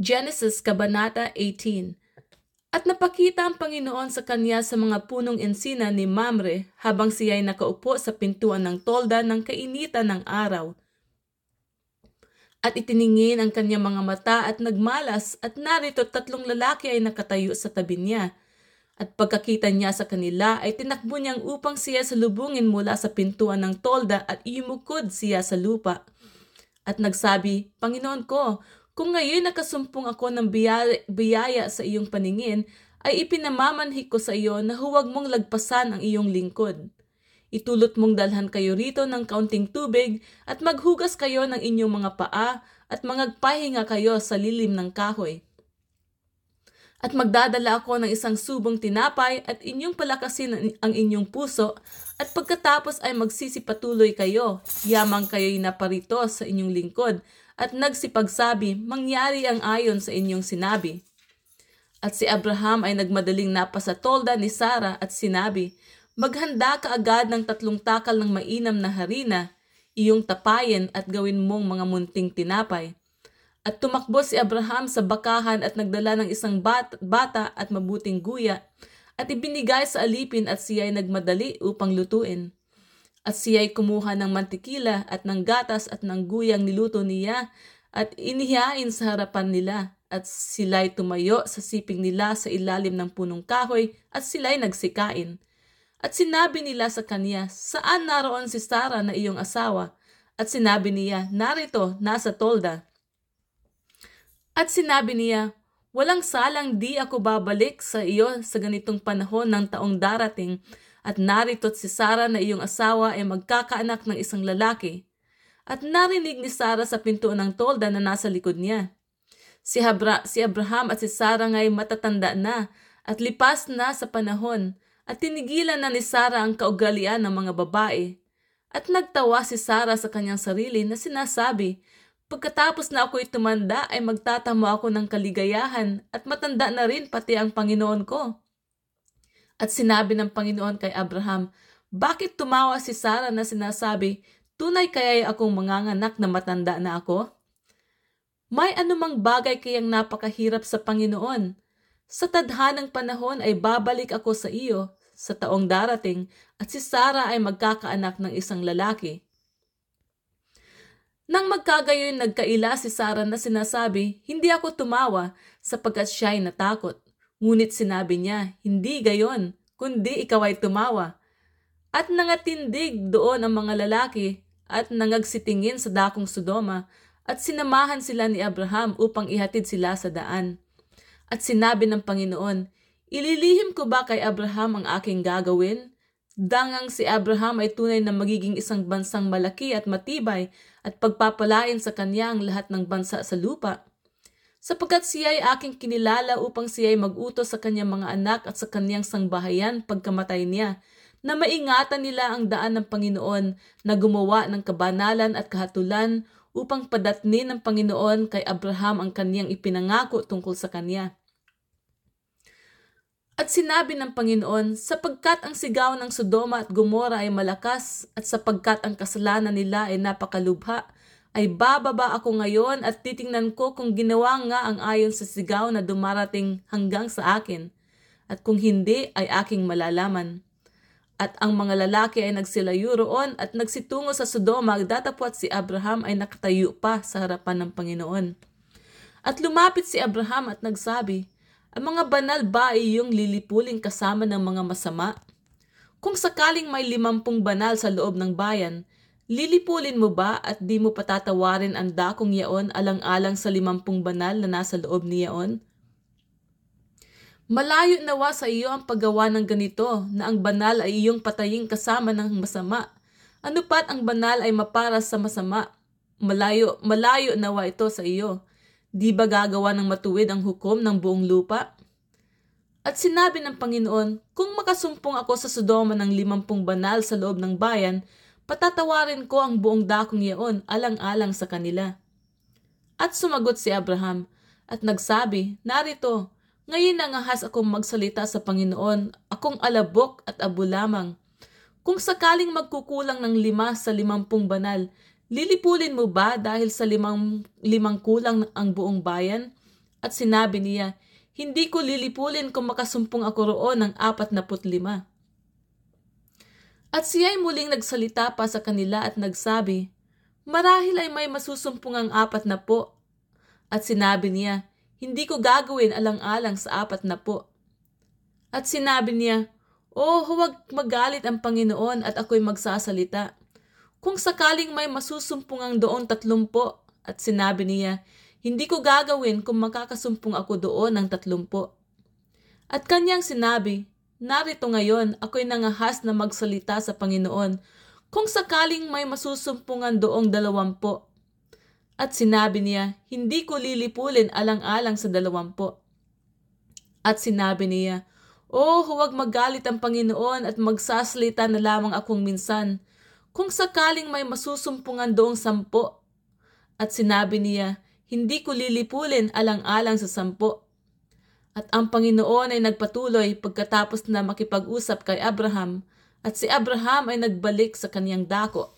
Genesis Kabanata 18 At napakita ang Panginoon sa kanya sa mga punong ensina ni Mamre habang siya'y nakaupo sa pintuan ng tolda ng kainitan ng araw. At itiningin ang kanyang mga mata at nagmalas at narito tatlong lalaki ay nakatayo sa tabi niya. At pagkakita niya sa kanila ay tinakbo niyang upang siya salubungin mula sa pintuan ng tolda at imukod siya sa lupa. At nagsabi, Panginoon ko, kung ngayon nakasumpong ako ng biyaya, sa iyong paningin, ay ipinamamanhi ko sa iyo na huwag mong lagpasan ang iyong lingkod. Itulot mong dalhan kayo rito ng kaunting tubig at maghugas kayo ng inyong mga paa at mangagpahinga kayo sa lilim ng kahoy. At magdadala ako ng isang subong tinapay at inyong palakasin ang inyong puso at pagkatapos ay magsisipatuloy kayo, yamang kayo'y naparito sa inyong lingkod at nagsipagsabi, mangyari ang ayon sa inyong sinabi. At si Abraham ay nagmadaling napasa tolda ni Sara at sinabi, Maghanda ka agad ng tatlong takal ng mainam na harina, iyong tapayin at gawin mong mga munting tinapay. At tumakbo si Abraham sa bakahan at nagdala ng isang bat- bata at mabuting guya, at ibinigay sa alipin at siya ay nagmadali upang lutuin. At siya'y kumuha ng mantikila at ng gatas at ng guyang niluto niya at inihain sa harapan nila. At sila'y tumayo sa siping nila sa ilalim ng punong kahoy at sila'y nagsikain. At sinabi nila sa kanya, saan naroon si Sarah na iyong asawa? At sinabi niya, narito, nasa tolda. At sinabi niya, walang salang di ako babalik sa iyo sa ganitong panahon ng taong darating at narito't si Sara na iyong asawa ay magkakaanak ng isang lalaki. At narinig ni Sara sa pinto ng tolda na nasa likod niya. Si, Habra, si Abraham at si Sara ngay matatanda na at lipas na sa panahon at tinigilan na ni Sara ang kaugalian ng mga babae. At nagtawa si Sara sa kanyang sarili na sinasabi, Pagkatapos na ako'y tumanda ay magtatamo ako ng kaligayahan at matanda na rin pati ang Panginoon ko. At sinabi ng Panginoon kay Abraham, Bakit tumawa si Sarah na sinasabi, Tunay kaya'y akong manganganak na matanda na ako? May anumang bagay kayang napakahirap sa Panginoon. Sa tadhanang panahon ay babalik ako sa iyo sa taong darating at si Sarah ay magkakaanak ng isang lalaki. Nang magkagayon nagkaila si Sarah na sinasabi, hindi ako tumawa sapagkat siya ay natakot. Ngunit sinabi niya, hindi gayon, kundi ikaw ay tumawa. At nangatindig doon ang mga lalaki at nangagsitingin sa dakong Sodoma at sinamahan sila ni Abraham upang ihatid sila sa daan. At sinabi ng Panginoon, Ililihim ko ba kay Abraham ang aking gagawin? Dangang si Abraham ay tunay na magiging isang bansang malaki at matibay at pagpapalain sa kanya ang lahat ng bansa sa lupa sapagkat siya ay aking kinilala upang siya ay mag-utos sa kanyang mga anak at sa kanyang sangbahayan pagkamatay niya, na maingatan nila ang daan ng Panginoon na gumawa ng kabanalan at kahatulan upang padatnin ng Panginoon kay Abraham ang kanyang ipinangako tungkol sa kanya. At sinabi ng Panginoon, sapagkat ang sigaw ng Sodoma at Gomora ay malakas at sapagkat ang kasalanan nila ay napakalubha, ay bababa ako ngayon at titingnan ko kung ginawa nga ang ayon sa sigaw na dumarating hanggang sa akin, at kung hindi ay aking malalaman. At ang mga lalaki ay nagsilayo roon at nagsitungo sa Sodoma datapwat si Abraham ay nakatayo pa sa harapan ng Panginoon. At lumapit si Abraham at nagsabi, Ang mga banal ba ay iyong lilipuling kasama ng mga masama? Kung sakaling may limampung banal sa loob ng bayan, Lilipulin mo ba at di mo patatawarin ang dakong yaon alang-alang sa limampung banal na nasa loob ni yaon? Malayo nawa sa iyo ang paggawa ng ganito na ang banal ay iyong pataying kasama ng masama. Ano pat ang banal ay maparas sa masama? Malayo, malayo nawa ito sa iyo. Di ba gagawa ng matuwid ang hukom ng buong lupa? At sinabi ng Panginoon, kung makasumpong ako sa Sodoma ng limampung banal sa loob ng bayan, patatawarin ko ang buong dakong yaon alang-alang sa kanila. At sumagot si Abraham at nagsabi, Narito, ngayon nangahas akong magsalita sa Panginoon, akong alabok at abo lamang. Kung sakaling magkukulang ng lima sa limampung banal, lilipulin mo ba dahil sa limang, limang kulang ang buong bayan? At sinabi niya, Hindi ko lilipulin kung makasumpong ako roon ng apat na putlima. At siya ay muling nagsalita pa sa kanila at nagsabi, Marahil ay may masusumpong ang apat na po. At sinabi niya, Hindi ko gagawin alang-alang sa apat na po. At sinabi niya, Oh, huwag magalit ang Panginoon at ako'y magsasalita. Kung sakaling may masusumpong ang doon tatlumpo, at sinabi niya, Hindi ko gagawin kung makakasumpong ako doon ng tatlumpo. At kanyang sinabi, Narito ngayon, ako'y nangahas na magsalita sa Panginoon kung sakaling may masusumpungan doong dalawampo. At sinabi niya, hindi ko lilipulin alang-alang sa dalawampo. At sinabi niya, Oh, huwag magalit ang Panginoon at magsasalita na lamang akong minsan, kung sakaling may masusumpungan doong sampo. At sinabi niya, hindi ko lilipulin alang-alang sa sampo. At ang Panginoon ay nagpatuloy pagkatapos na makipag-usap kay Abraham at si Abraham ay nagbalik sa kaniyang dako.